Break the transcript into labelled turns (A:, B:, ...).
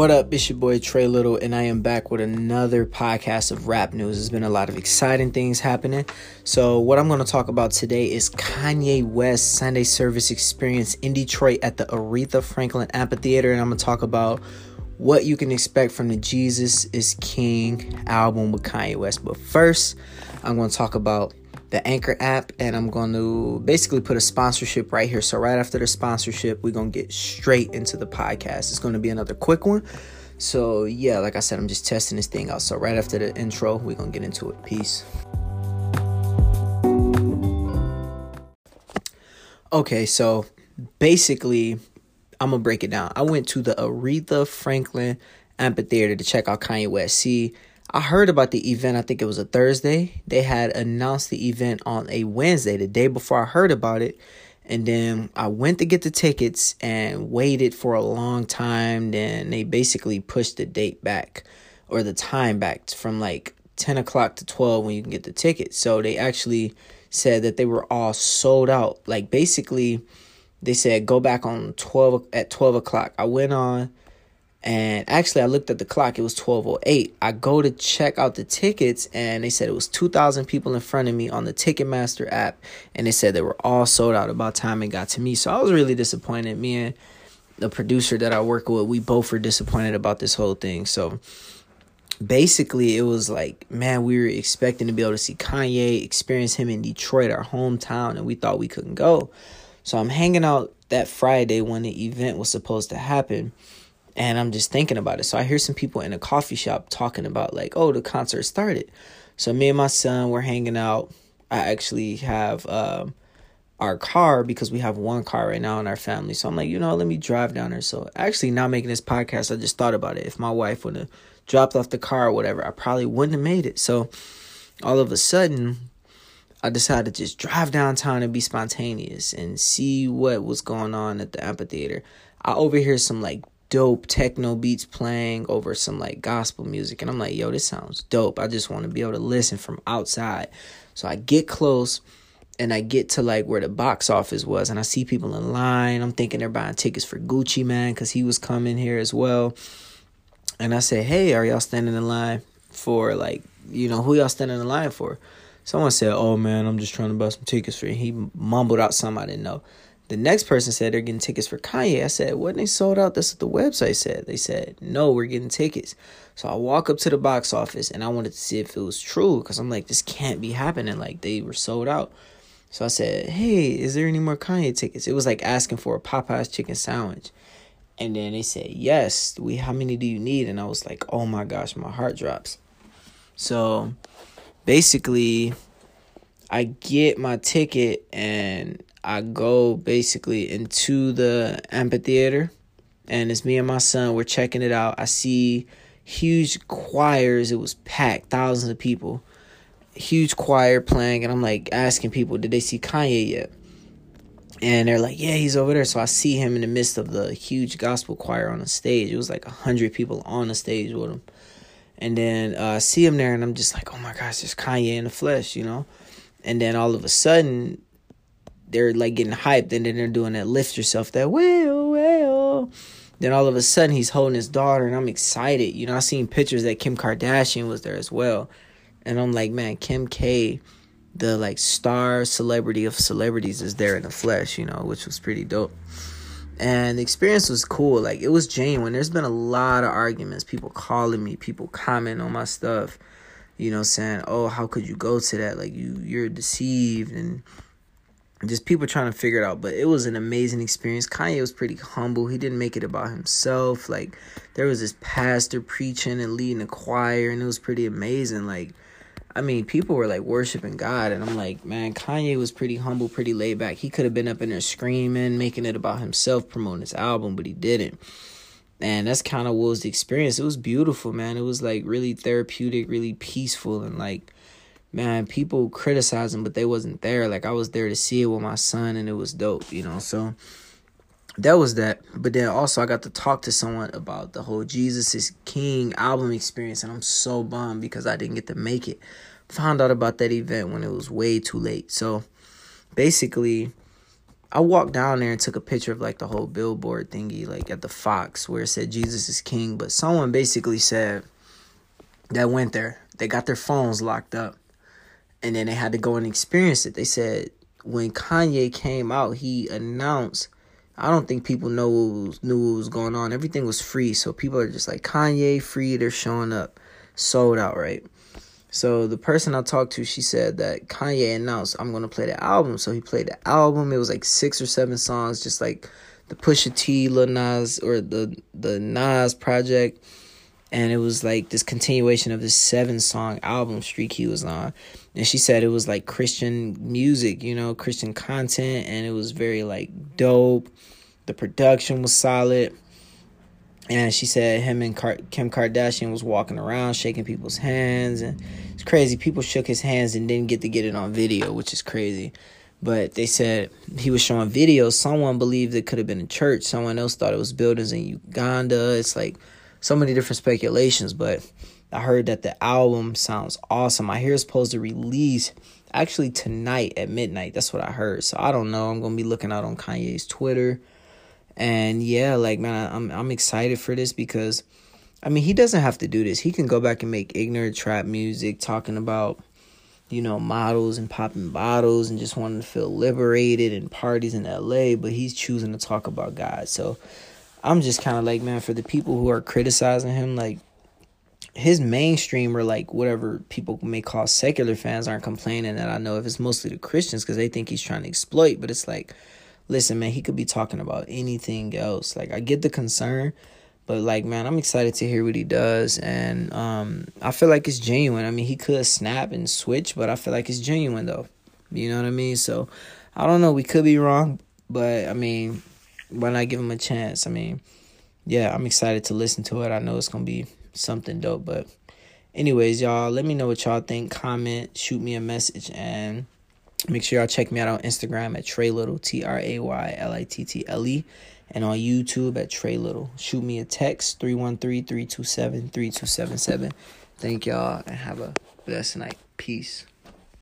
A: What up? It's your boy Tray Little, and I am back with another podcast of rap news. There's been a lot of exciting things happening. So, what I'm going to talk about today is Kanye West Sunday service experience in Detroit at the Aretha Franklin Amphitheater, and I'm going to talk about what you can expect from the Jesus is King album with Kanye West. But first, I'm going to talk about the Anchor app, and I'm going to basically put a sponsorship right here. So, right after the sponsorship, we're going to get straight into the podcast. It's going to be another quick one. So, yeah, like I said, I'm just testing this thing out. So, right after the intro, we're going to get into it. Peace. Okay, so basically, I'm going to break it down. I went to the Aretha Franklin Amphitheater to check out Kanye West. See, I heard about the event, I think it was a Thursday. They had announced the event on a Wednesday, the day before I heard about it. And then I went to get the tickets and waited for a long time. Then they basically pushed the date back or the time back from like 10 o'clock to 12 when you can get the tickets. So they actually said that they were all sold out. Like basically, they said go back on 12 at 12 o'clock. I went on and actually, I looked at the clock. It was 12:08. I go to check out the tickets, and they said it was 2,000 people in front of me on the Ticketmaster app, and they said they were all sold out about time it got to me. So I was really disappointed. Me and the producer that I work with, we both were disappointed about this whole thing. So basically, it was like, man, we were expecting to be able to see Kanye, experience him in Detroit, our hometown, and we thought we couldn't go. So I'm hanging out that Friday when the event was supposed to happen and I'm just thinking about it. So I hear some people in a coffee shop talking about like, oh, the concert started. So me and my son were hanging out. I actually have um, our car because we have one car right now in our family. So I'm like, you know, let me drive down there. So actually, not making this podcast, I just thought about it. If my wife would have dropped off the car or whatever, I probably wouldn't have made it. So all of a sudden, I decided to just drive downtown and be spontaneous and see what was going on at the amphitheater. I overhear some like dope techno beats playing over some like gospel music. And I'm like, yo, this sounds dope. I just want to be able to listen from outside. So I get close and I get to like where the box office was and I see people in line. I'm thinking they're buying tickets for Gucci Mane because he was coming here as well. And I say, hey, are y'all standing in line for like, you know, who y'all standing in line for? Someone said, oh man, I'm just trying to buy some tickets for you. He mumbled out something I didn't know. The next person said they're getting tickets for Kanye. I said, wasn't they sold out? That's what the website said. They said, no, we're getting tickets. So I walk up to the box office and I wanted to see if it was true because I'm like, this can't be happening. Like they were sold out. So I said, hey, is there any more Kanye tickets? It was like asking for a Popeye's chicken sandwich. And then they said, yes, we how many do you need? And I was like, oh my gosh, my heart drops. So basically, I get my ticket and I go basically into the amphitheater, and it's me and my son. We're checking it out. I see huge choirs. It was packed, thousands of people. Huge choir playing, and I'm like asking people, did they see Kanye yet? And they're like, yeah, he's over there. So I see him in the midst of the huge gospel choir on the stage. It was like a hundred people on the stage with him. And then uh, I see him there, and I'm just like, oh my gosh, there's Kanye in the flesh, you know? And then all of a sudden, they're like getting hyped and then they're doing that lift yourself that well well. Then all of a sudden he's holding his daughter and i'm excited. You know i seen pictures that kim kardashian was there as well. And i'm like man kim k the like star celebrity of celebrities is there in the flesh you know which was pretty dope. And the experience was cool. Like it was genuine. There's been a lot of arguments people calling me people commenting on my stuff you know saying oh how could you go to that? Like you you're deceived and just people trying to figure it out. But it was an amazing experience. Kanye was pretty humble. He didn't make it about himself. Like there was this pastor preaching and leading a choir, and it was pretty amazing. Like, I mean, people were like worshiping God, and I'm like, man, Kanye was pretty humble, pretty laid back. He could have been up in there screaming, making it about himself, promoting his album, but he didn't. And that's kind of what was the experience. It was beautiful, man. It was like really therapeutic, really peaceful, and like man, people criticize him, but they wasn't there. Like I was there to see it with my son, and it was dope, you know. So that was that. But then also I got to talk to someone about the whole Jesus is King album experience, and I'm so bummed because I didn't get to make it. Found out about that event when it was way too late. So basically, I walked down there and took a picture of like the whole billboard thingy, like at the Fox where it said Jesus is King. But someone basically said that went there, they got their phones locked up, and then they had to go and experience it. They said when Kanye came out, he announced. I don't think people know knew what was going on. Everything was free, so people are just like Kanye free. They're showing up, sold out, right? So the person I talked to, she said that Kanye announced I'm gonna play the album. So he played the album. It was like six or seven songs, just like the Pusha T, Lil Nas, or the the Nas project, and it was like this continuation of this seven song album streak he was on. And she said it was like Christian music, you know, Christian content, and it was very like dope. The production was solid. And she said him and Car- Kim Kardashian was walking around shaking people's hands, and it's crazy. People shook his hands and didn't get to get it on video, which is crazy. But they said he was showing videos. Someone believed it could have been a church. Someone else thought it was buildings in Uganda. It's like so many different speculations. But I heard that the album sounds awesome. I hear it's supposed to release actually tonight at midnight. That's what I heard. So I don't know. I'm gonna be looking out on Kanye's Twitter and yeah, like man, I'm I'm excited for this because I mean, he doesn't have to do this. He can go back and make ignorant trap music talking about you know, models and popping bottles and just wanting to feel liberated and parties in LA, but he's choosing to talk about God. So I'm just kind of like, man, for the people who are criticizing him, like his mainstream or like whatever people may call secular fans aren't complaining that I know if it's mostly the Christians because they think he's trying to exploit, but it's like listen, man, he could be talking about anything else. Like I get the concern, but like man, I'm excited to hear what he does and um I feel like it's genuine. I mean, he could snap and switch, but I feel like it's genuine though. You know what I mean? So I don't know, we could be wrong, but I mean, why not give him a chance? I mean, yeah, I'm excited to listen to it. I know it's to be something dope, but anyways, y'all, let me know what y'all think. Comment, shoot me a message and Make sure y'all check me out on Instagram at Tray Little, T R A Y L I T T L E, and on YouTube at Tray Little. Shoot me a text 313 327 3277. Thank y'all and have a blessed night. Peace.